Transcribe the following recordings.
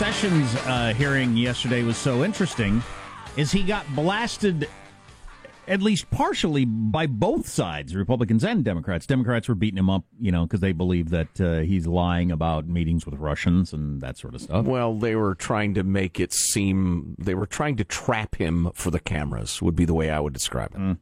Sessions uh, hearing yesterday was so interesting is he got blasted at least partially by both sides, Republicans and Democrats. Democrats were beating him up, you know, because they believe that uh, he's lying about meetings with Russians and that sort of stuff. Well, they were trying to make it seem they were trying to trap him for the cameras. Would be the way I would describe it. Mm.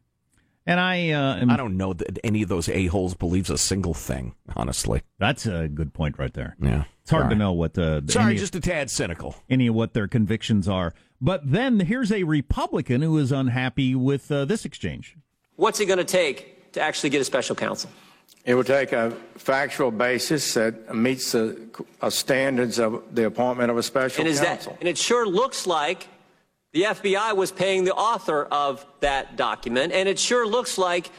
And I, uh, am, I don't know that any of those a holes believes a single thing. Honestly, that's a good point right there. Yeah, it's hard Sorry. to know what uh, the. Sorry, just a tad cynical. Any of what their convictions are. But then here's a Republican who is unhappy with uh, this exchange. What's it going to take to actually get a special counsel? It will take a factual basis that meets the uh, standards of the appointment of a special and is counsel. That, and it sure looks like the FBI was paying the author of that document, and it sure looks like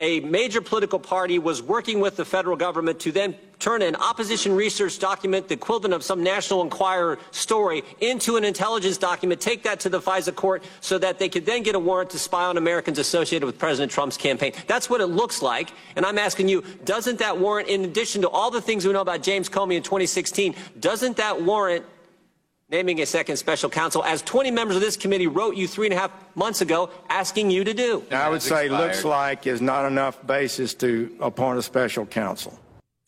a major political party was working with the federal government to then turn an opposition research document, the equivalent of some National Enquirer story, into an intelligence document, take that to the FISA court so that they could then get a warrant to spy on Americans associated with President Trump's campaign. That's what it looks like. And I'm asking you, doesn't that warrant, in addition to all the things we know about James Comey in 2016, doesn't that warrant naming a second special counsel, as 20 members of this committee wrote you three and a half months ago, asking you to do. I would say expired. looks like is not enough basis to appoint a special counsel.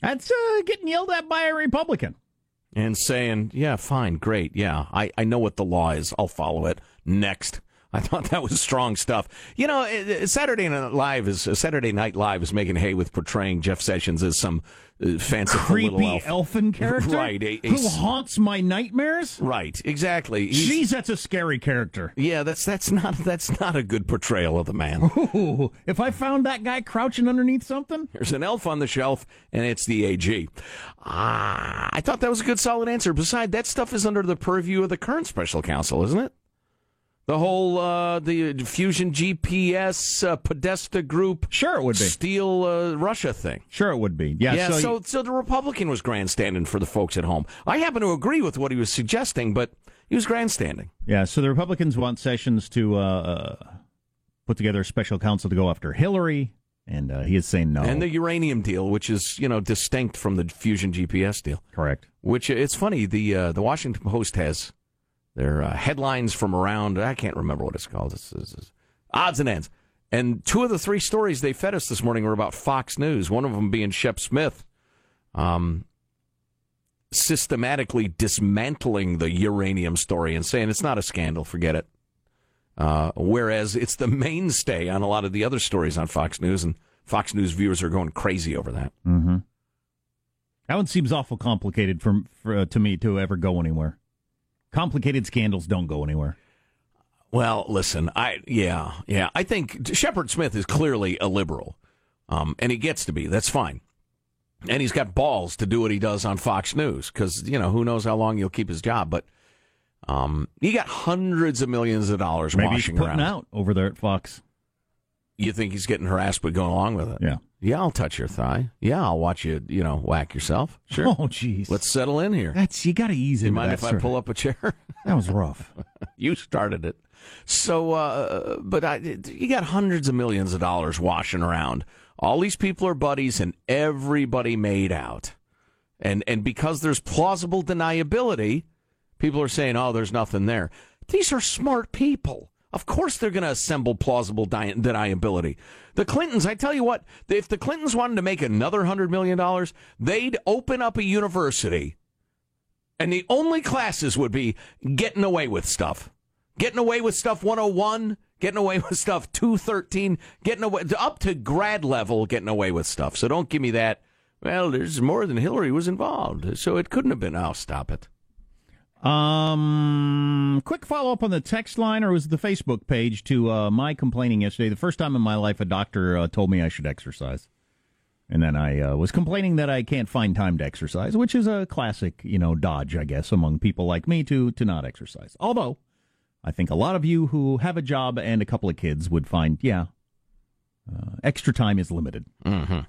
That's uh, getting yelled at by a Republican. And saying, yeah, fine, great, yeah, I, I know what the law is. I'll follow it. Next. I thought that was strong stuff. You know, Saturday Night Live is Saturday Night Live is making hay with portraying Jeff Sessions as some uh, fanciful creepy little elf. elfin character, right? A, a, who haunts my nightmares, right? Exactly. He's, Jeez, that's a scary character. Yeah, that's that's not that's not a good portrayal of the man. Ooh, if I found that guy crouching underneath something, there's an elf on the shelf, and it's the AG. Ah, I thought that was a good, solid answer. Besides, that stuff is under the purview of the current special counsel, isn't it? The whole uh, the Fusion GPS uh, Podesta group, sure it would be steal uh, Russia thing. Sure it would be. Yeah. Yeah. So, So, you- so the Republican was grandstanding for the folks at home. I happen to agree with what he was suggesting, but he was grandstanding. yeah. So the Republicans want Sessions to uh, uh, put together a special counsel to go after Hillary, and uh, he is saying no. And the uranium deal, which is you know distinct from the Fusion GPS deal. Correct. Which it's funny. The uh, the Washington Post has their uh, headlines from around. I can't remember what it's called. It's, it's, it's odds and ends. And two of the three stories they fed us this morning were about Fox News. One of them being Shep Smith, um, systematically dismantling the uranium story and saying it's not a scandal, forget it. Uh, whereas it's the mainstay on a lot of the other stories on Fox News, and Fox News viewers are going crazy over that. Mm-hmm. That one seems awful complicated for, for uh, to me to ever go anywhere. Complicated scandals don't go anywhere. Well, listen, I yeah, yeah. I think Shepard Smith is clearly a liberal, um, and he gets to be. That's fine, and he's got balls to do what he does on Fox News because you know who knows how long he'll keep his job. But um, he got hundreds of millions of dollars Maybe washing he's putting around. out over there at Fox. You think he's getting harassed, but going along with it? Yeah. Yeah, I'll touch your thigh. Yeah, I'll watch you. You know, whack yourself. Sure. Oh, jeez. Let's settle in here. That's you got to ease you into mind that if I pull up a chair? That was rough. you started it. So, uh, but I, you got hundreds of millions of dollars washing around. All these people are buddies, and everybody made out. And and because there's plausible deniability, people are saying, "Oh, there's nothing there." These are smart people. Of course, they're going to assemble plausible di- deniability. The Clintons, I tell you what, if the Clintons wanted to make another hundred million dollars, they'd open up a university and the only classes would be getting away with stuff. Getting away with stuff 101, getting away with stuff 213, getting away up to grad level getting away with stuff. So don't give me that. Well, there's more than Hillary was involved, so it couldn't have been. I'll stop it. Um, quick follow up on the text line, or was it the Facebook page to uh, my complaining yesterday? The first time in my life a doctor uh, told me I should exercise, and then I uh, was complaining that I can't find time to exercise, which is a classic, you know, dodge, I guess, among people like me to to not exercise. Although, I think a lot of you who have a job and a couple of kids would find, yeah, uh, extra time is limited. Mm-hmm.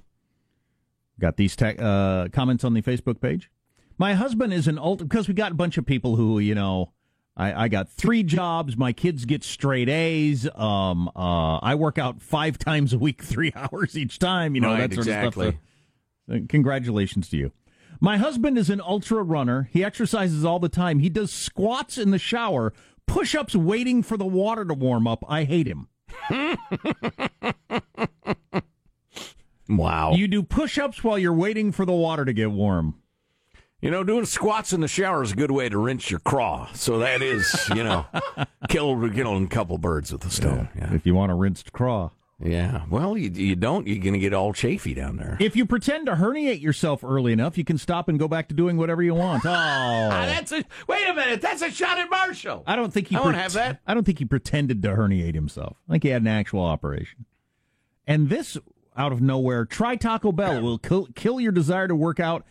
Got these te- uh, comments on the Facebook page. My husband is an ult because we got a bunch of people who you know. I, I got three jobs. My kids get straight A's. Um, uh, I work out five times a week, three hours each time. You know Right, that sort exactly. of stuff. So, uh, congratulations to you. My husband is an ultra runner. He exercises all the time. He does squats in the shower, push ups waiting for the water to warm up. I hate him. Wow. You do push ups while you're waiting for the water to get warm. You know, doing squats in the shower is a good way to rinse your craw. So that is, you know, kill killing a couple birds with a stone. Yeah. If you want a rinsed craw. Yeah. Well, you, you don't. You're going to get all chafy down there. If you pretend to herniate yourself early enough, you can stop and go back to doing whatever you want. Oh, Ah, that's a wait a minute. That's a shot at Marshall. I don't think he. I won't have that. I don't think he pretended to herniate himself. I think he had an actual operation. And this, out of nowhere, try Taco Bell will kill, kill your desire to work out,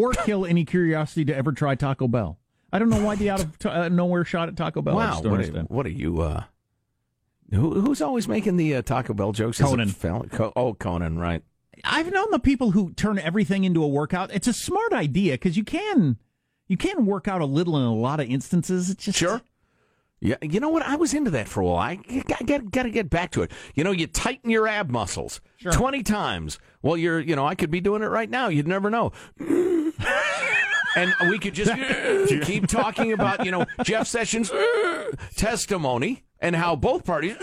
or kill any curiosity to ever try Taco Bell. I don't know why the out of t- uh, nowhere shot at Taco Bell. Wow. What are, what are you? Uh, who, who's always making the uh, Taco Bell jokes? Conan. Fel- Co- oh, Conan, right? I've known the people who turn everything into a workout. It's a smart idea because you can you can work out a little in a lot of instances. It's just Sure. Yeah, you know what? I was into that for a while. I got, got, got to get back to it. You know, you tighten your ab muscles twenty times. Well, you're, you know, I could be doing it right now. You'd never know. And we could just keep talking about, you know, Jeff Sessions' testimony and how both parties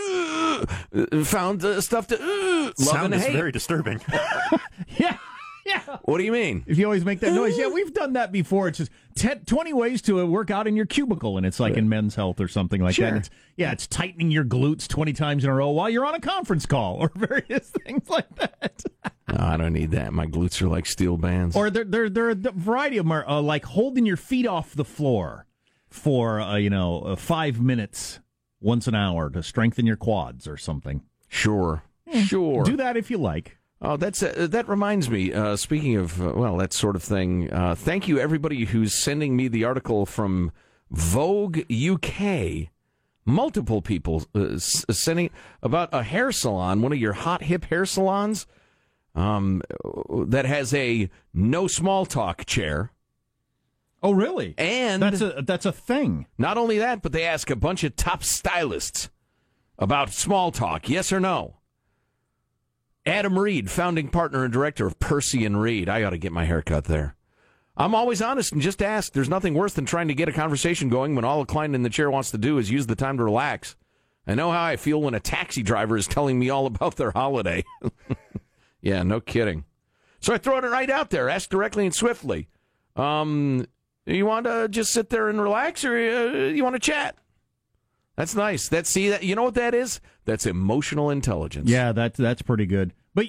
found uh, stuff to love Sound and is hate. very disturbing. yeah yeah. What do you mean? If you always make that noise, yeah, we've done that before. It's just te- 20 ways to uh, work out in your cubicle, and it's like in Men's Health or something like that. Sure. And it's, yeah, it's tightening your glutes 20 times in a row while you're on a conference call or various things like that. No, I don't need that. My glutes are like steel bands. or there, there, there are a variety of them, are, uh, like holding your feet off the floor for, uh, you know, uh, five minutes once an hour to strengthen your quads or something. sure, sure. Do that if you like. Oh, that's uh, that reminds me. Uh, speaking of uh, well, that sort of thing. Uh, thank you everybody who's sending me the article from Vogue UK. Multiple people uh, s- sending about a hair salon, one of your hot hip hair salons, um, that has a no small talk chair. Oh, really? And That's a that's a thing. not only that, but they ask a bunch of top stylists about small talk, yes or no. Adam Reed, founding partner and director of Percy and Reed. I ought to get my hair cut there. I'm always honest and just ask. There's nothing worse than trying to get a conversation going when all a client in the chair wants to do is use the time to relax. I know how I feel when a taxi driver is telling me all about their holiday. yeah, no kidding. So I throw it right out there. Ask directly and swiftly. Um, you want to just sit there and relax, or uh, you want to chat? That's nice. That's see that you know what that is? That's emotional intelligence. Yeah, that's that's pretty good. But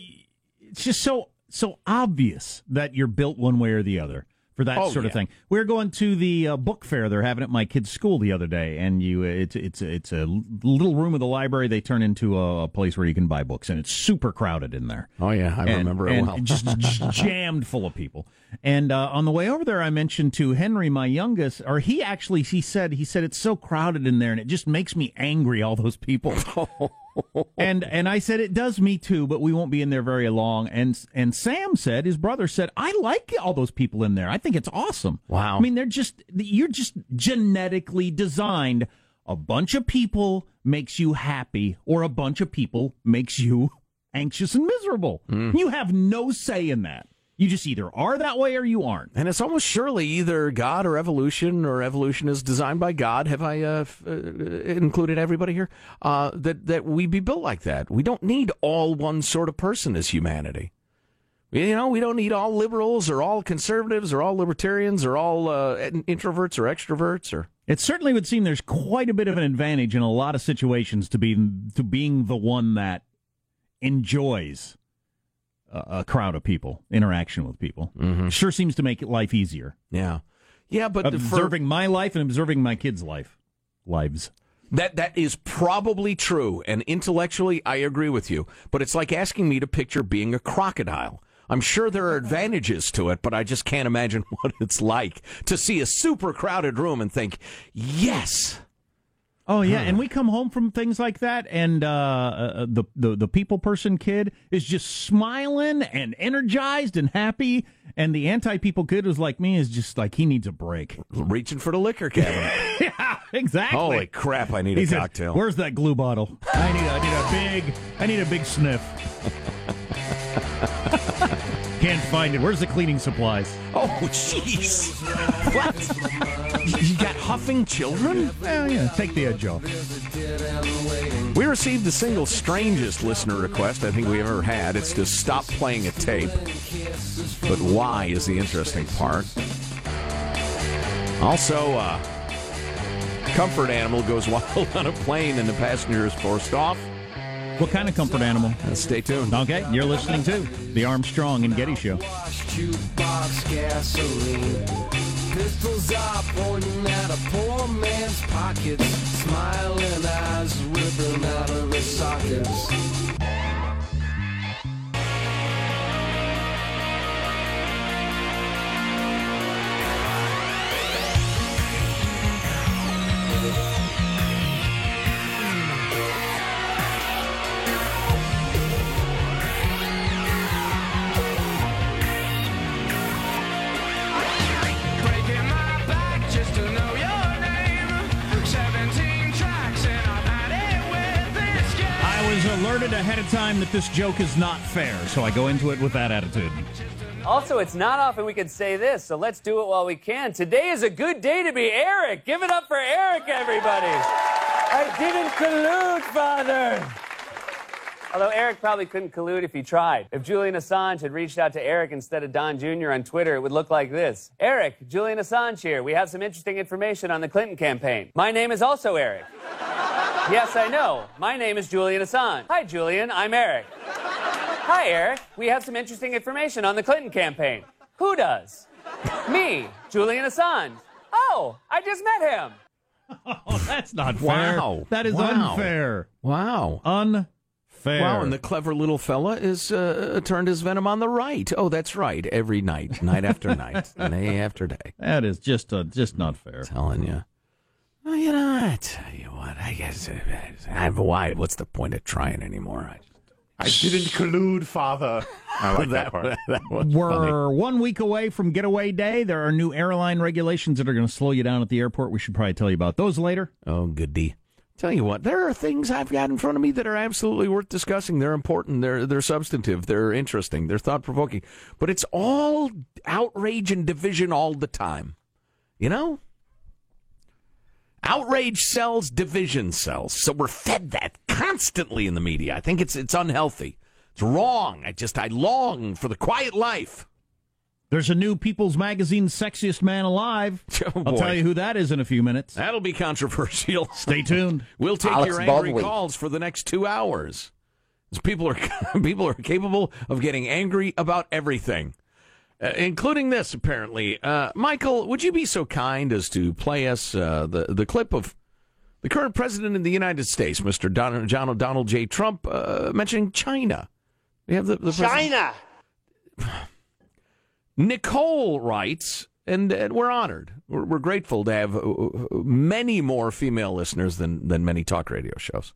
it's just so so obvious that you're built one way or the other for that Oh, sort of yeah. thing. We are going to the uh, book fair they're having at my kid's school the other day, and you it's it's it's a little room of the library they turn into a, a place where you can buy books, and it's super crowded in there. Oh yeah, I and, remember it well. just, just jammed full of people. And uh, on the way over there, I mentioned to Henry, my youngest, or he actually he said he said it's so crowded in there, and it just makes me angry. All those people. and and I said it does me too, but we won't be in there very long. And and Sam said his brother said I like all those people in there. I think it's awesome. Wow. I mean, they're just you're just genetically designed. A bunch of people makes you happy, or a bunch of people makes you anxious and miserable. Mm. You have no say in that. You just either are that way or you aren't. and it's almost surely either God or evolution, or evolution is designed by God. Have I uh, f- uh, included everybody here? Uh, that that we be built like that. We don't need all one sort of person as humanity. You know, we don't need all liberals or all conservatives or all libertarians or all uh, introverts or extroverts or. It certainly would seem there's quite a bit of an advantage in a lot of situations to be to being the one that enjoys a, crowd of people, interaction with people. Mm-hmm. Sure seems to make life easier. Yeah, yeah, but for- Observing my life and observing my kids' life lives. That that is probably true, and intellectually I agree with you. But it's like asking me to picture being a crocodile. I'm sure there are advantages to it, but I just can't imagine what it's like to see a super crowded room and think, "Yes, Oh yeah, and we come home from things like that, and uh, uh, the, the the people person kid is just smiling and energized and happy, and the anti people kid who's like me is just like he needs a break. reaching for the liquor cabinet." yeah, exactly. Holy crap! I need He a says, cocktail. Where's that glue bottle? I need I need a big I need a big sniff. can't find it. Where's the cleaning supplies? Oh, jeez. What? You got huffing children? Well, yeah, take the edge off. We received the single strangest listener request I think we ever had. It's to stop playing a tape. But why is the interesting part. Also, uh, comfort animal goes wild on a plane and the passenger is forced off. What kind of comfort animal? Uh, stay tuned. Okay, you're listening to the Armstrong and Getty Show. Pistols are pointing at a poor man's pockets. Smiling eyes ripping out of his sockets. Ahead of time that this joke is not fair, so I go into it with that attitude. Also, it's not often we can say this, so let's do it while we can. Today is a good day to be Eric. Give it up for Eric, everybody. I didn't collude, father. Although Eric probably couldn't collude if he tried. If Julian Assange had reached out to Eric instead of Don Jr. on Twitter, it would look like this Eric, Julian Assange here. We have some interesting information on the Clinton campaign. My name is also Eric. Yes, I know. My name is Julian Assange. Hi, Julian. I'm Eric. Hi, Eric. We have some interesting information on the Clinton campaign. Who does? Me, Julian Assange. Oh, I just met him. Oh, that's not fair. Wow. That is Wow. unfair. Wow. Unfair. Wow, and the clever little fella is uh, turned his venom on the right. Oh, that's right. Every night, night after night, day after day. that is just uh, just not fair. Telling you. Well, you know, I tell you what. I guess uh, I, why? What's the point of trying anymore? I, I didn't collude, Father. I like that, part. that was We're funny. one week away from Getaway Day. There are new airline regulations that are going to slow you down at the airport. We should probably tell you about those later. Oh, goody. Tell you what, there are things I've got in front of me that are absolutely worth discussing. They're important. They're they're substantive. They're interesting. They're thought provoking. But it's all outrage and division all the time. You know. Outrage sells, division sells. So we're fed that constantly in the media. I think it's it's unhealthy. It's wrong. I just I long for the quiet life. There's a new People's Magazine Sexiest Man Alive. Oh, I'll tell you who that is in a few minutes. That'll be controversial. Stay tuned. We'll take Alex your angry Baldwin. calls for the next two hours. People are people are capable of getting angry about everything, uh, including this. Apparently, uh, Michael, would you be so kind as to play us uh, the the clip of the current president of the United States, Mr. Donald, John, Donald J. Trump, uh, mentioning China? We have the, the China. Nicole writes, and, and we're honored. We're, we're grateful to have uh, many more female listeners than, than many talk radio shows.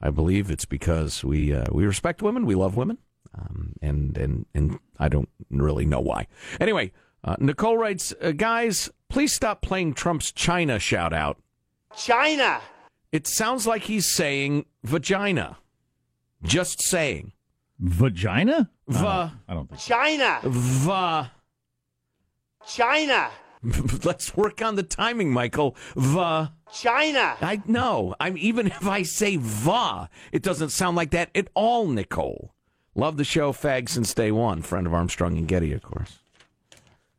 I believe it's because we uh, we respect women, we love women, um, and and and I don't really know why. Anyway, uh, Nicole writes, uh, guys, please stop playing Trump's China shout out. China. It sounds like he's saying vagina. Just saying. Vagina? Va. I don't think. China. Va. China. Let's work on the timing, Michael. Va. China. I know. I'm even if I say va, it doesn't sound like that at all, Nicole. Love the show, fag since day one. Friend of Armstrong and Getty, of course.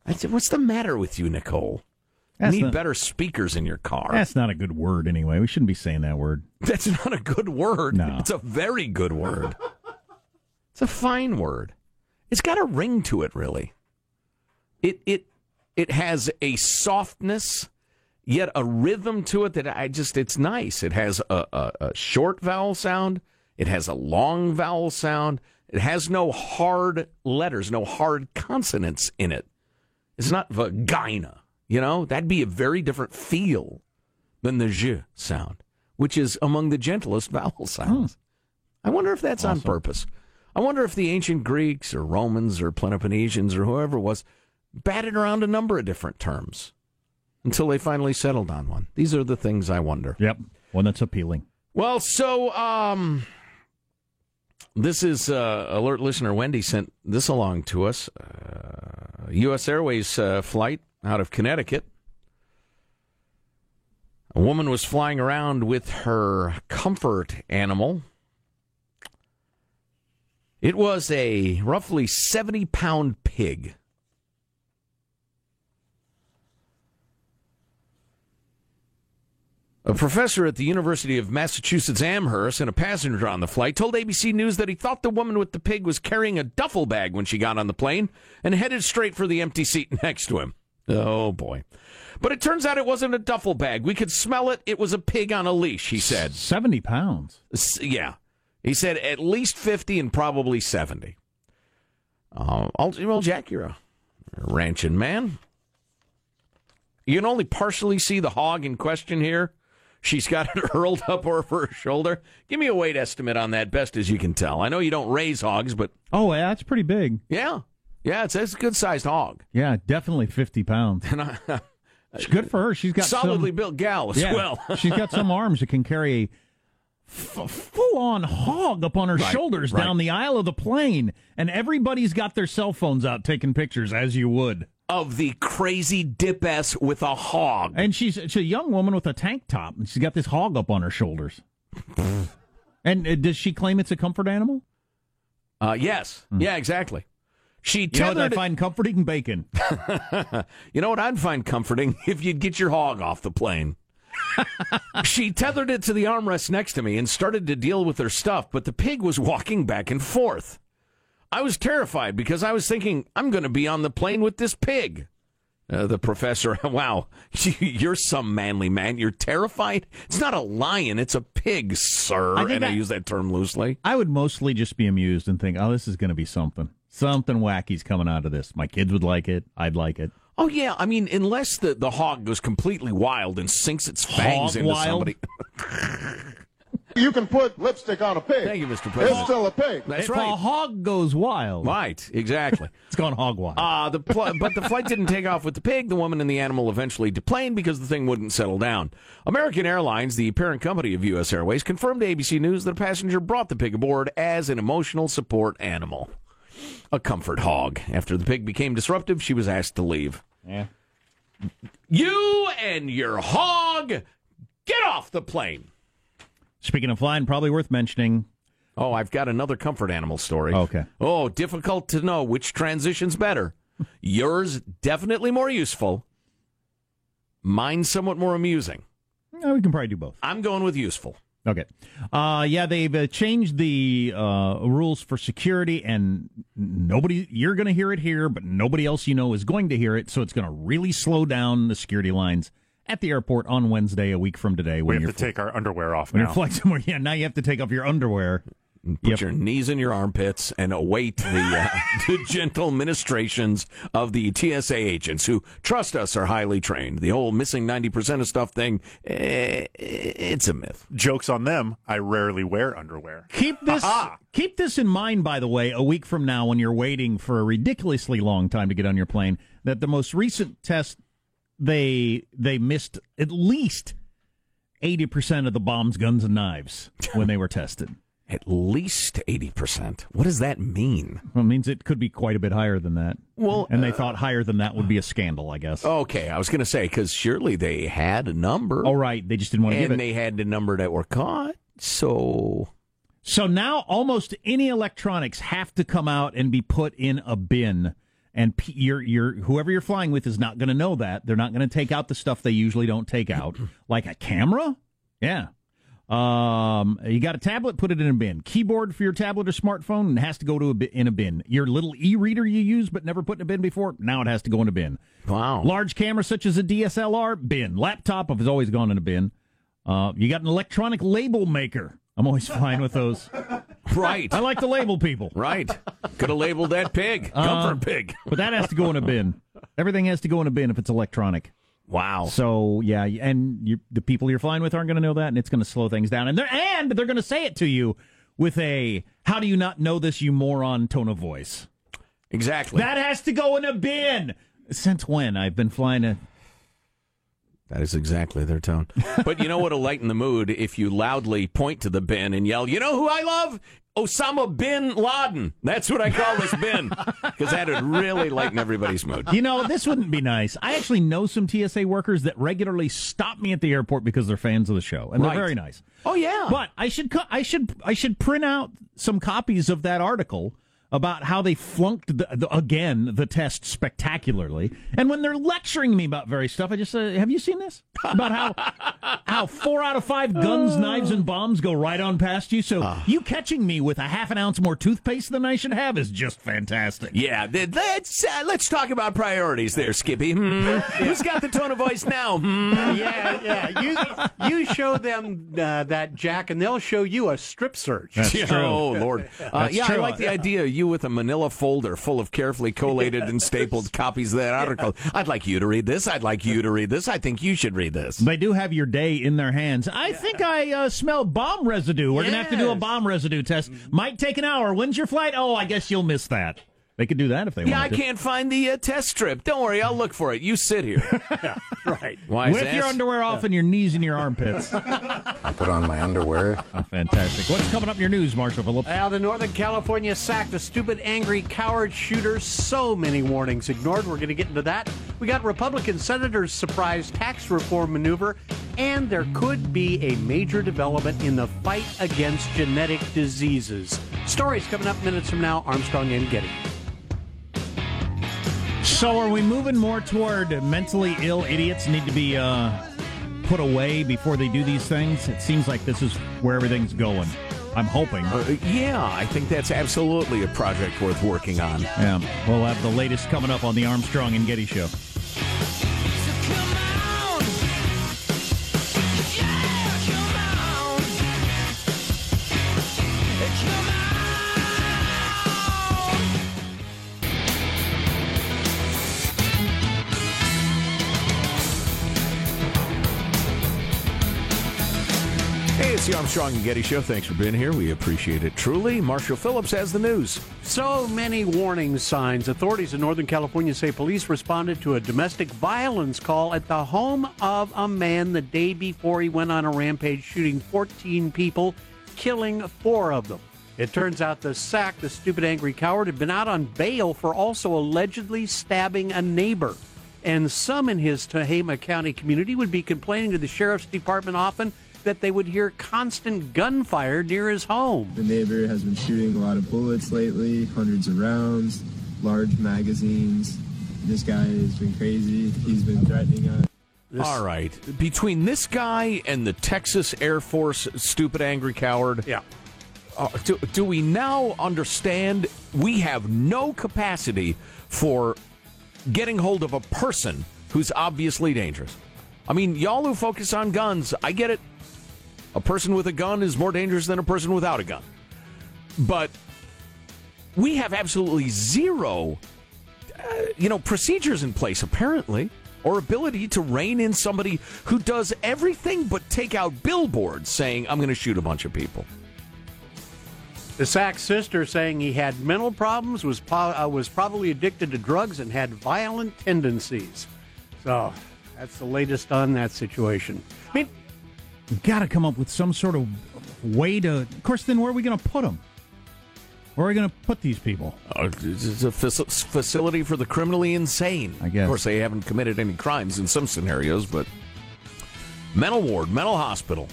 I said, what's the matter with you, Nicole? That's Need not- better speakers in your car. That's not a good word anyway. We shouldn't be saying that word. That's not a good word. No. It's a very good word. it's a fine word. It's got a ring to it, really. It it it has a softness, yet a rhythm to it that I just it's nice. It has a, a, a short vowel sound. It has a long vowel sound. It has no hard letters, no hard consonants in it. It's not vagina. You know, that'd be a very different feel than the j sound, which is among the gentlest vowel sounds. I wonder if that's on purpose. I wonder if the ancient Greeks or Romans or Peloponnesians or whoever was batted around a number of different terms until they finally settled on one. These are the things I wonder. Yep. One that's appealing. Well, so um This is uh, alert listener Wendy sent this along to us. Uh, U.S. Airways uh, flight out of Connecticut. A woman was flying around with her comfort animal. It was a roughly 70 pound pig. A professor at the University of Massachusetts Amherst and a passenger on the flight told ABC News that he thought the woman with the pig was carrying a duffel bag when she got on the plane and headed straight for the empty seat next to him. Oh boy. But it turns out it wasn't a duffel bag. We could smell it. It was a pig on a leash, he said. 70 pounds. Yeah. He said at least 50 and probably 70. Uh, well, Jack, you're a ranching man. You can only partially see the hog in question here. She's got it hurled up over her shoulder. Give me a weight estimate on that, best as you can tell. I know you don't raise hogs, but Oh, yeah, that's pretty big. yeah, yeah, it's, it's a good sized hog. Yeah, definitely 50 pounds. And I, uh, It's good for her. She's got solidly some, built gal as yeah, well. she's got some arms that can carry a f- full-on hog up on her Right, shoulders right. down the aisle of the plane, and everybody's got their cell phones out taking pictures, as you would. Of the crazy dip ass with a hog. And she's, she's a young woman with a tank top, and she's got this hog up on her shoulders. and uh, does she claim it's a comfort animal? Uh, yes, yeah, exactly. She tethered. You know what. I find comforting? Bacon. You know what I'd find comforting if you'd get your hog off the plane. she tethered it to the armrest next to me and started to deal with her stuff, but the pig was walking back and forth. I was terrified because I was thinking, I'm going to be on the plane with this pig. Uh, the professor, wow, you're some manly man. You're terrified? It's not a lion, it's a pig, sir. I and I I- use that term loosely. I would mostly just be amused and think, oh, this is going to be something. Something wacky's coming out of this. My kids would like it. I'd like it. Oh yeah, I mean, unless the, the hog goes completely wild and sinks its fangs Hog into wild? somebody. You can put lipstick on a pig. Thank you, Mr. It's still a pig. That's if right. a hog goes wild, Right, exactly. it's gone hog wild. Uh, the pl- but the flight didn't take off with the pig. The woman and the animal eventually deplaned because the thing wouldn't settle down. American Airlines, the parent company of U.S. Airways, confirmed to ABC News that a passenger brought the pig aboard as an emotional support animal, a comfort hog. After the pig became disruptive, she was asked to leave. yeah. You and your hog, get off the plane. Speaking of flying, probably worth mentioning. Oh, I've got another comfort animal story. Okay. Oh, difficult to know which transition's better. Yours definitely more useful. Mine somewhat more amusing. Eh, we can probably do both. I'm going with useful. Okay. Uh, yeah, they've uh, changed the uh, rules for security, and nobody, you're going to hear it here, but nobody else you know is going to hear it. So it's going to really slow down the security lines at the airport on Wednesday, a week from today. We When have you're to take our underwear off when now. you're flying somewhere. Yeah, now you have to take off your underwear. Put Yep. your knees in your armpits and await the, uh, the gentle ministrations of the TSA agents who, trust us, are highly trained. The whole missing 90% of stuff thing, eh, it's a myth. Jokes on them. I rarely wear underwear. Keep this keep this in mind, by the way, a week from now when you're waiting for a ridiculously long time to get on your plane, that the most recent test they they missed at least eighty percent of the bombs, guns, and knives when they were tested. At least 80%. What does that mean? Well, it means it could be quite a bit higher than that. Well, and they uh, thought higher than that would be a scandal, I guess. Okay, I was going to say, because surely they had a number. Oh, right, they just didn't want to give and they had the number that were caught. So So now almost any electronics have to come out and be put in a bin. And p- your your whoever you're flying with is not going to know that. They're not going to take out the stuff they usually don't take out, like a camera. Yeah. Um, you got a tablet, put it in a bin. Keyboard for your tablet or smartphone and it has to go to a bi- in a bin. Your little e-reader you use but never put in a bin before, now it has to go in a bin. wow. Large camera such as a DSLR, bin. Laptop has always gone in a bin. Uh, you got an electronic label maker. I'm always fine with those. right. I like to label people, Right. Could have labeled that pig. Comfort um, pig. but that has to go in a bin. Everything has to go in a bin if it's electronic. Wow. So yeah, and you, the people you're flying with aren't going to know that, and it's going to slow things down. And they're and they're going to say it to you with a "How do you not know this, you moron?" tone of voice. Exactly. That has to go in a bin. Since when? I've been flying a That is exactly their tone. But you know what'll lighten the mood if you loudly point to the bin and yell, "You know who I love? Osama bin Laden." That's what I call this bin because that'd really lighten everybody's mood. You know, this wouldn't be nice. I actually know some TSA workers that regularly stop me at the airport because they're fans of the show, and Right. they're very nice. Oh yeah, But I should co- I should I should print out some copies of that article about how they flunked the, the, again the test spectacularly. And when they're lecturing me about various stuff, I just say, "Have you seen this about how how four out of five guns, knives, and bombs go right on past you? So you catching me with a half an ounce more toothpaste than I should have is just fantastic." Yeah, th- let's uh, let's talk about priorities there, Skippy. Hmm. Who's got the tone of voice now? Hmm. yeah, yeah. You you show them uh, that Jack, and they'll show you a strip search. That's true. Oh Lord! Uh, That's yeah, I like the idea. of You with a Manila folder full of carefully collated and stapled copies of that article. I'd like you to read this. I'd like you to read this. I think you should read this. They do have your day in their hands. I think I uh, smell bomb residue. We're going to have to do a bomb residue test. Might take an hour. When's your flight? Oh, I guess you'll miss that. They could do that if they want. Yeah, I to. can't find the uh, test strip. Don't worry, I'll look for it. You sit here. Right. Wise With your underwear off and your knees in your armpits. I put on my underwear. Oh, fantastic. What's coming up in your news, Marshall Phillips? Now, the Northern California sacked a stupid, angry, coward shooter. So many warnings ignored. We're going to get into that. We got Republican senators' surprise tax reform maneuver, and there could be a major development in the fight against genetic diseases. Stories coming up minutes from now. Armstrong and Getty. So, are we moving more toward mentally ill idiots need to be uh, put away before they do these things? It seems like this is where everything's going. I'm hoping. Uh, yeah, I think that's absolutely a project worth working on. Yeah, we'll have the latest coming up on the Armstrong and Getty Show. The Armstrong and Getty Show. Thanks for being here. We appreciate it truly. Marshall Phillips has the news. So many warning signs. Authorities in Northern California say police responded to a domestic violence call at the home of a man the day before he went on a rampage, shooting 14 people, killing four of them. It turns out the sack, the stupid angry coward, had been out on bail for also allegedly stabbing a neighbor. And some in his Tehama County community would be complaining to the sheriff's department often that they would hear constant gunfire near his home. The neighbor has been shooting a lot of bullets lately, hundreds of rounds, large magazines. This guy has been crazy. He's been threatening us. All right. Between this guy and the Texas Air Force stupid angry coward, Yeah. uh, do, do we now understand we have no capacity for getting hold of a person who's obviously dangerous? I mean, y'all who focus on guns, I get it. A person with a gun is more dangerous than a person without a gun. But we have absolutely zero, uh, you know, procedures in place, apparently, or ability to rein in somebody who does everything but take out billboards saying, I'm going to shoot a bunch of people. The Sack's sister saying he had mental problems, was po- uh, was probably addicted to drugs, and had violent tendencies. So that's the latest on that situation. I mean, got to come up with some sort of way to. Of course, then where are we going to put them? Where are we going to put these people? Uh, it's a faci- facility for the criminally insane. I guess. Of course, they haven't committed any crimes in some scenarios, but mental ward, mental hospital.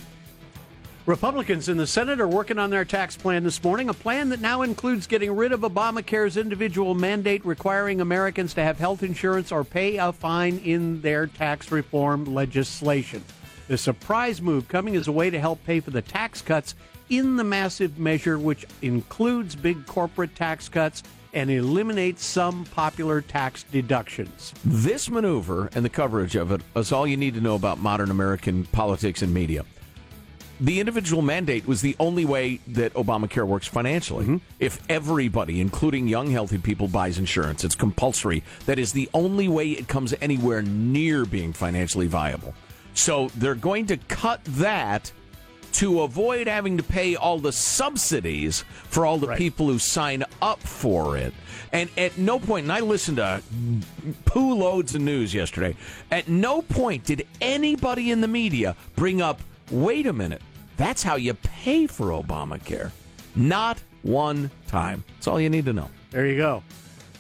Republicans in the Senate are working on their tax plan this morning, a plan that now includes getting rid of Obamacare's individual mandate requiring Americans to have health insurance or pay a fine in their tax reform legislation. The surprise move coming as a way to help pay for the tax cuts in the massive measure, which includes big corporate tax cuts and eliminates some popular tax deductions. This maneuver and the coverage of it is all you need to know about modern American politics and media. The individual mandate was the only way that Obamacare works financially. Mm-hmm. If everybody, including young, healthy people, buys insurance, it's compulsory. That is the only way it comes anywhere near being financially viable. So they're going to cut that to avoid having to pay all the subsidies for all the people who sign up for it. And at no point, and I listened to poo loads of news yesterday, at no point did anybody in the media bring up, wait a minute, that's how you pay for Obamacare. Not one time. That's all you need to know. There you go.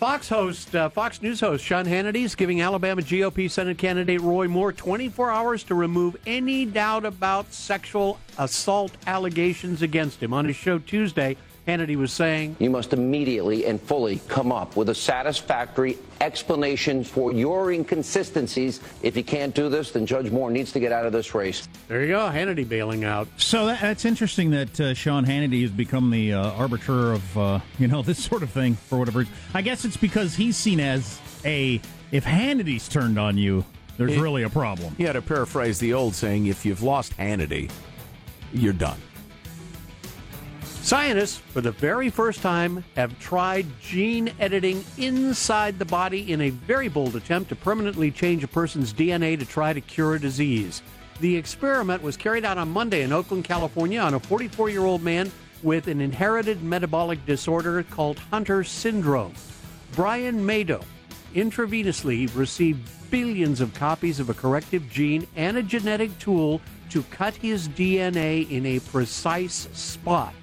Fox host, uh, Fox News host Sean Hannity is giving Alabama GOP Senate candidate Roy Moore 24 hours to remove any doubt about sexual assault allegations against him. On his show Tuesday, Hannity was saying, You must immediately and fully come up with a satisfactory explanation for your inconsistencies. If you can't do this, then Judge Moore needs to get out of this race. There you go, Hannity bailing out. So that, that's interesting that uh, Sean Hannity has become the uh, arbiter of uh, you know this sort of thing for whatever. reason. I guess it's because he's seen as a if Hannity's turned on you, there's It- really a problem. Yeah, to paraphrase the old saying, if you've lost Hannity, you're done. Scientists, for the very first time, have tried gene editing inside the body in a very bold attempt to permanently change a person's DNA to try to cure a disease. The experiment was carried out on Monday in Oakland, California, on a 44 year old man with an inherited metabolic disorder called Hunter syndrome. Brian Madeux intravenously received billions of copies of a corrective gene and a genetic tool to cut his DNA in a precise spot.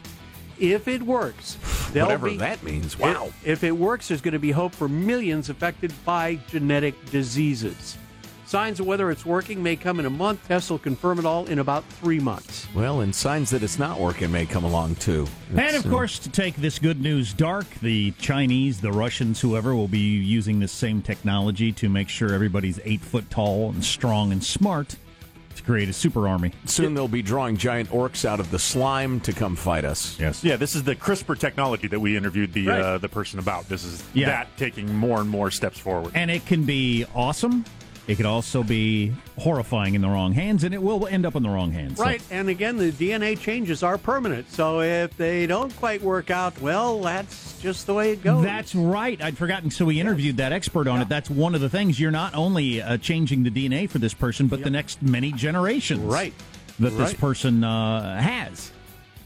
If it works, Whatever be- that means. Wow. If, if it works, there's going to be hope for millions affected by genetic diseases. Signs of whether it's working may come in a month. Tests will confirm it all in about three months. Well, and signs that it's not working may come along too. And It's, of uh, course, to take this good news dark, the Chinese, the Russians, whoever will be using this same technology to make sure everybody's eight foot tall and strong and smart to create a super army. soon they'll be drawing giant orcs out of the slime to come fight us. Yes. Yeah, this is the CRISPR technology that we interviewed the Right. uh, the person about. This is Yeah. that taking more and more steps forward. And it can be awesome. It could also be horrifying in the wrong hands, and it will end up in the wrong hands. So- Right. And again, the DNA changes are permanent. So if they don't quite work out, well, that's just the way it goes. That's right. I'd forgotten. So we interviewed that expert on it. That's one of the things. You're not only uh, changing the DNA for this person, but the next many generations. Right. That this person uh, has.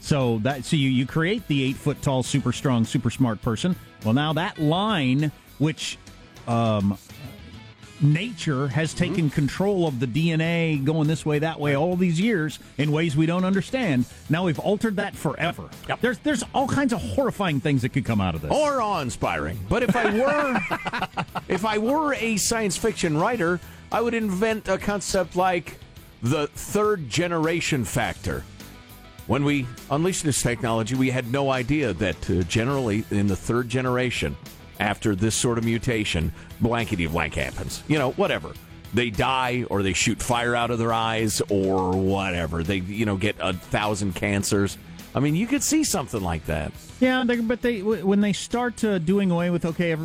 So that so you you create the eight foot tall, super strong, super smart person. Well, now that line, which um, nature has taken control of the DNA going this way, that way, all these years in ways we don't understand. Now we've altered that forever. There's there's all kinds of horrifying things that could come out of this. Or awe-inspiring. But if I were if I were a science fiction writer, I would invent a concept like the third generation factor. When we unleashed this technology, we had no idea that uh, generally in the third generation, after this sort of mutation, blankety blank happens. You know, whatever. They die or they shoot fire out of their eyes or whatever. They, you know, get a thousand cancers. I mean, you could see something like that. Yeah, they, but they when they start uh, doing away with okay,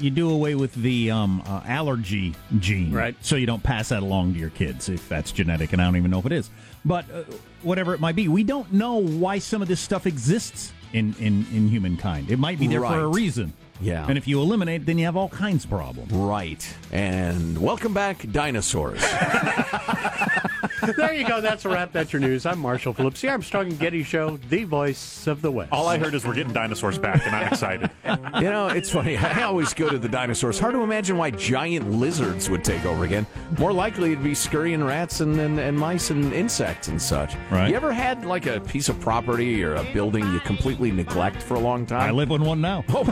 you do away with the um, uh, allergy gene, Right. So you don't pass that along to your kids if that's genetic, and I don't even know if it is. But uh, whatever it might be, we don't know why some of this stuff exists in in, in humankind. It might be there for a reason. Yeah. and if you eliminate, then you have all kinds of problems. Right. And welcome back, dinosaurs. there you go. That's a wrap. That's your news. I'm Marshall Phillips, the Armstrong and Getty Show, the voice of the West. All I heard is we're getting dinosaurs back, and I'm excited. you know, it's funny. I always go to the dinosaurs. Hard to imagine why giant lizards would take over again. More likely it'd be scurrying rats and, and, and mice and insects and such. Right. You ever had like a piece of property or a building you completely neglect for a long time? I live in one now. Oh.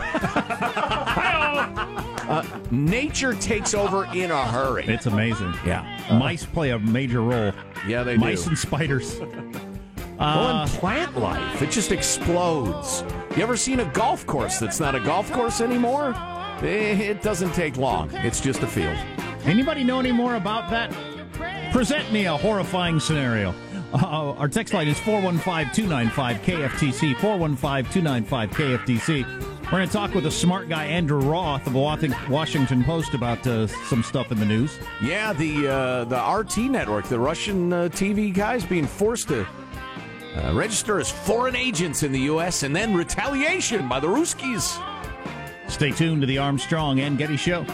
Uh, nature takes over in a hurry. It's amazing. Yeah. Mice play a major role. Yeah, they do. Mice do. and spiders. Uh, in plant life, it just explodes. You ever seen a golf course that's not a golf course anymore? Eh, It doesn't take long. It's just a field. Anybody know any more about that? Present me a horrifying scenario. Uh, our text line is 415-295-KFTC, 415-295-KFTC. We're going to talk with a smart guy, Andrew Roth of the Washington Post, about uh, some stuff in the news. Yeah, the uh, the RT network, the Russian uh, TV guys being forced to uh, register as foreign agents in the U.S. and then retaliation by the Ruskies. Stay tuned to the Armstrong and Getty Show.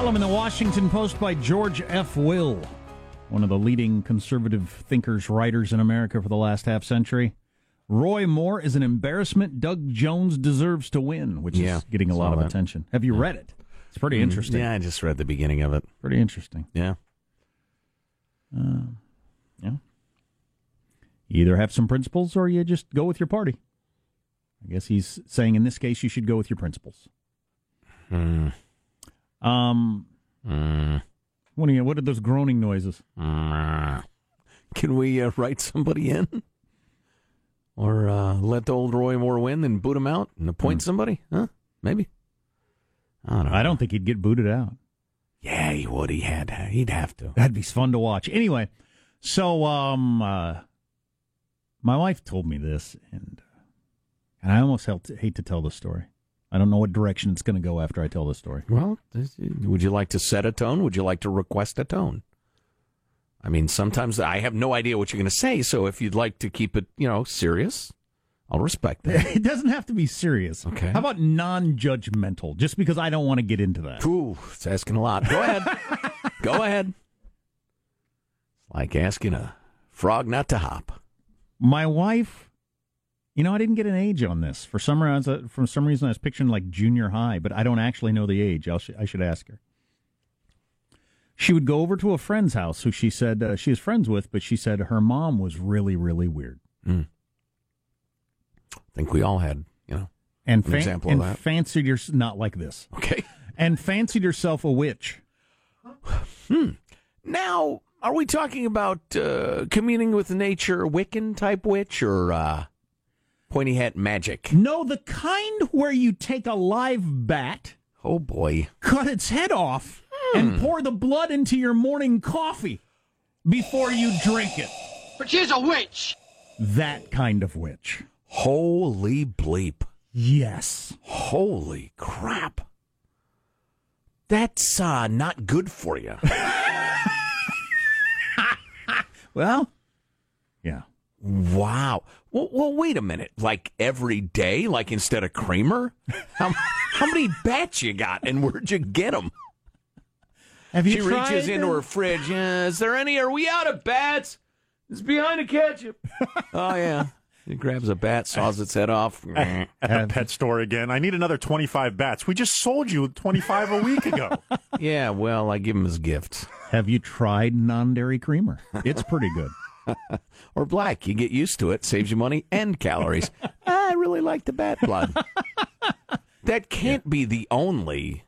Column in the Washington Post by George F. Will, one of the leading conservative thinkers, writers in America for the last half century? Roy Moore is an embarrassment Doug Jones deserves to win, which Yeah, is getting a lot of that. attention. Have you read it? It's pretty Mm, interesting. Yeah, I just read the beginning of it. Pretty interesting. Yeah. Uh, yeah. You either have some principles or you just go with your party. I guess he's saying in this case you should go with your principles. Hmm. Um, what are you, what are those groaning noises? Can we uh, write somebody in? Or uh, let the old Roy Moore win and boot him out and appoint somebody? Huh? Maybe. I don't know. I don't think he'd get booted out. Yeah, he would. He had. He'd have to. That'd be fun to watch. Anyway, so um, uh, my wife told me this, and and I almost hate to tell the story. I don't know what direction it's going to go after I tell the story. Well, would you like to set a tone? Would you like to request a tone? I mean, sometimes I have no idea what you're going to say. So if you'd like to keep it, you know, serious, I'll respect that. It doesn't have to be serious. Okay. How about non-judgmental? Just because I don't want to get into that. Ooh, it's asking a lot. Go ahead. Go ahead. It's like asking a frog not to hop. My wife, you know, I didn't get an age on this. For some reason, for some reason, I was picturing like junior high, but I don't actually know the age. I'll, sh- I should ask her. She would go over to a friend's house who she said uh, she was friends with, but she said her mom was really, really weird. I think we all had, you know, and an example and of that. fancied your not like this. Okay. And fancied herself a witch. Now, are we talking about uh, communing with nature, Wiccan type witch, or uh, pointy hat magic? No, the kind where you take a live bat, Oh boy. cut its head off, and pour the blood into your morning coffee before you drink it. But she's a witch. That kind of witch. Holy bleep. Yes. Holy crap. That's uh, not good for you. Well, yeah. Wow. Well, well, wait a minute. Like every day, like instead of creamer? How, how many bats you got, and where'd you get them? Have you She tried reaches into uh, her fridge. "Uh, is there any? Are we out of bats? It's behind the ketchup. oh yeah. He grabs a bat, saws its head off. At the pet store again. I need another 25 bats. We just sold you 25 a week ago. yeah, well, I give him his gifts. Have you tried non-dairy creamer? It's pretty good. Or black. You get used to it. Saves you money and calories. I really like the bat blood. that can't be the only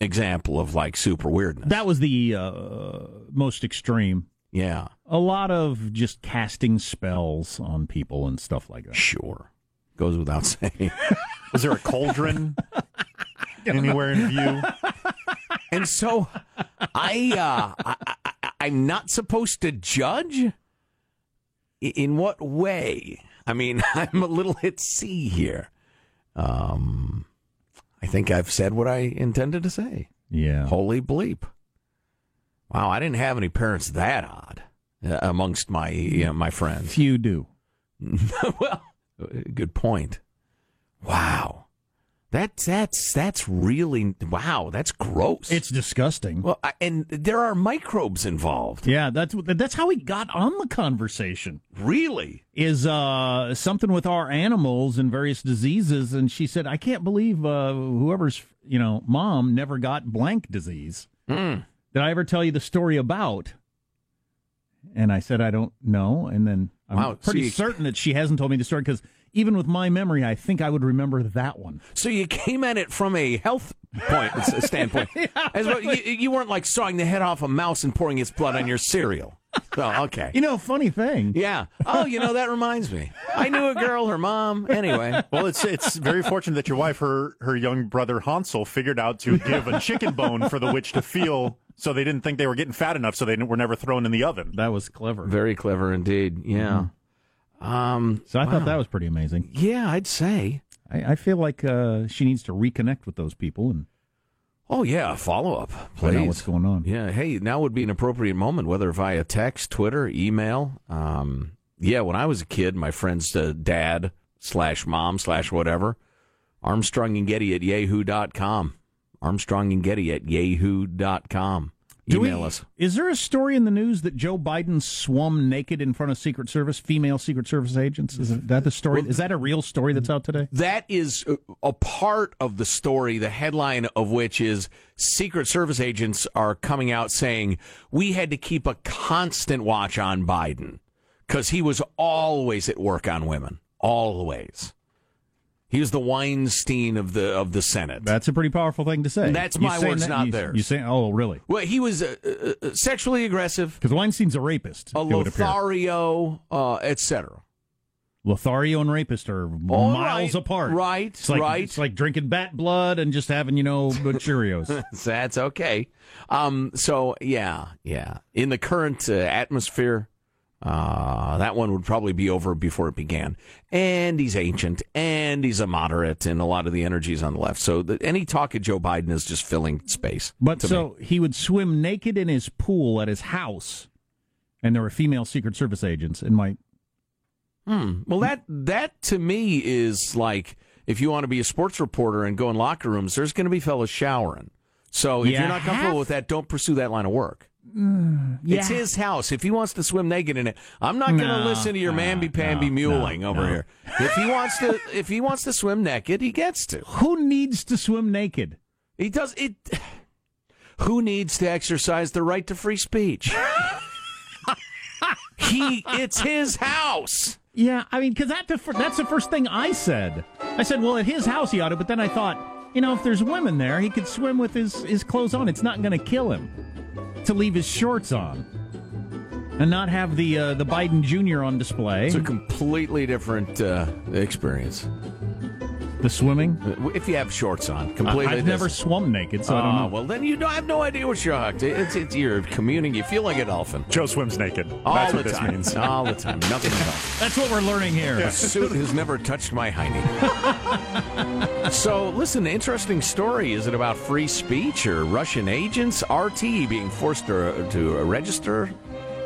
example of like super weirdness. That was the uh, most extreme. Yeah. A lot of just casting spells on people and stuff like that. Sure. Goes without saying. Was there a cauldron anywhere in view? And so I, uh, I, I I'm not supposed to judge. In what way? I mean, I'm a little at sea here. Um, I think I've said what I intended to say. Yeah. Holy bleep! Wow, I didn't have any parents that odd uh, amongst my you know, my friends. Few do. well, good point. Wow, that's that's that's really wow. That's gross. It's disgusting. Well, I, and there are microbes involved. Yeah, that's that's how we got on the conversation. Really? Is uh something with our animals and various diseases and she said I can't believe uh whoever's, you know, mom never got blank disease. Mm. Did I ever tell you the story about? And I said I don't know and then I'm Wow, so pretty you- certain that she hasn't told me the story cuz even with my memory I think I would remember that one. So you came at it from a health point s- standpoint. As well, you, you weren't like sawing the head off a mouse and pouring its blood on your cereal. Oh, okay. You know, funny thing. Yeah. Oh, you know that reminds me. I knew a girl, her mom. Anyway. Well, it's it's very fortunate that your wife, her her young brother Hansel, figured out to give a chicken bone for the witch to feel, so they didn't think they were getting fat enough, so they were never thrown in the oven. That was clever. Very clever indeed. Yeah. Mm-hmm. Um. So I wow. thought that was pretty amazing. Yeah, I'd say. I, I feel like uh, she needs to reconnect with those people and Oh yeah, follow up. find out what's going on. Yeah. Hey, now would be an appropriate moment, whether via text, Twitter, email. Um. Yeah. When I was a kid, my friend's uh, dad slash mom slash whatever, Armstrong and Getty at yahoo.com. Armstrong and Getty at yahoo.com. Do we- us. Is there a story in the news that Joe Biden swum naked in front of Secret Service, female Secret Service agents? Is that the story? is that a real story that's out today? That is a part of the story, the headline of which is Secret Service agents are coming out saying we had to keep a constant watch on Biden because he was always at work on women. Always. He was the Weinstein of the of the Senate. That's a pretty powerful thing to say. That's You my words, that- not you, theirs. You say, oh, really? Well, he was uh, uh, uh, sexually aggressive, Because Weinstein's a rapist. a it would appear. Lothario, uh, etc. Lothario and rapist are All miles right, apart. right, It's like, right. It's like drinking bat blood and just having, you know, good Cheerios. That's okay. Um, so yeah, yeah. In the current uh, atmosphere, uh, that one would probably be over before it began. And he's ancient, and he's a moderate, and a lot of the energy's on the left. So the, any talk of Joe Biden is just filling space. But so me. he would swim naked in his pool at his house, and there were female Secret Service agents in my. Hmm. Well, that that to me is like if you want to be a sports reporter and go in locker rooms, there's going to be fellas showering. So if You you're not comfortable with that, don't pursue that line of work. Mm, yeah. It's his house. If he wants to swim naked in it, I'm not going to No, listen to your no, mamby pamby no, muling no, over here. If he wants to, if he wants to swim naked, he gets to. Who needs to swim naked? He does it. Who needs to exercise the right to free speech? he, it's his house. Yeah, I mean, because that that's the first thing I said. I said, well, at his house he ought to, but then I thought, you know, if there's women there, he could swim with his, his clothes on. It's not going to kill him to leave his shorts on and not have the uh, the Biden Jr. on display. It's a completely different uh, experience. the swimming. If you have shorts on, I- completely. I've never swum naked, so I don't Oh, know. well, then you don't I have no idea what you're hooked. It's, it's you're communing. You feel like a dolphin Joe swims naked. all That's the what this time. means. All the time. Nothing at all. That's what we're learning here. A suit has never touched my hiney. so, listen, interesting story. Is it about free speech or Russian agents? RT being forced to, to register?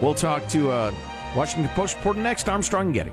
We'll talk to uh, Washington Post reporter next. Armstrong and Getty.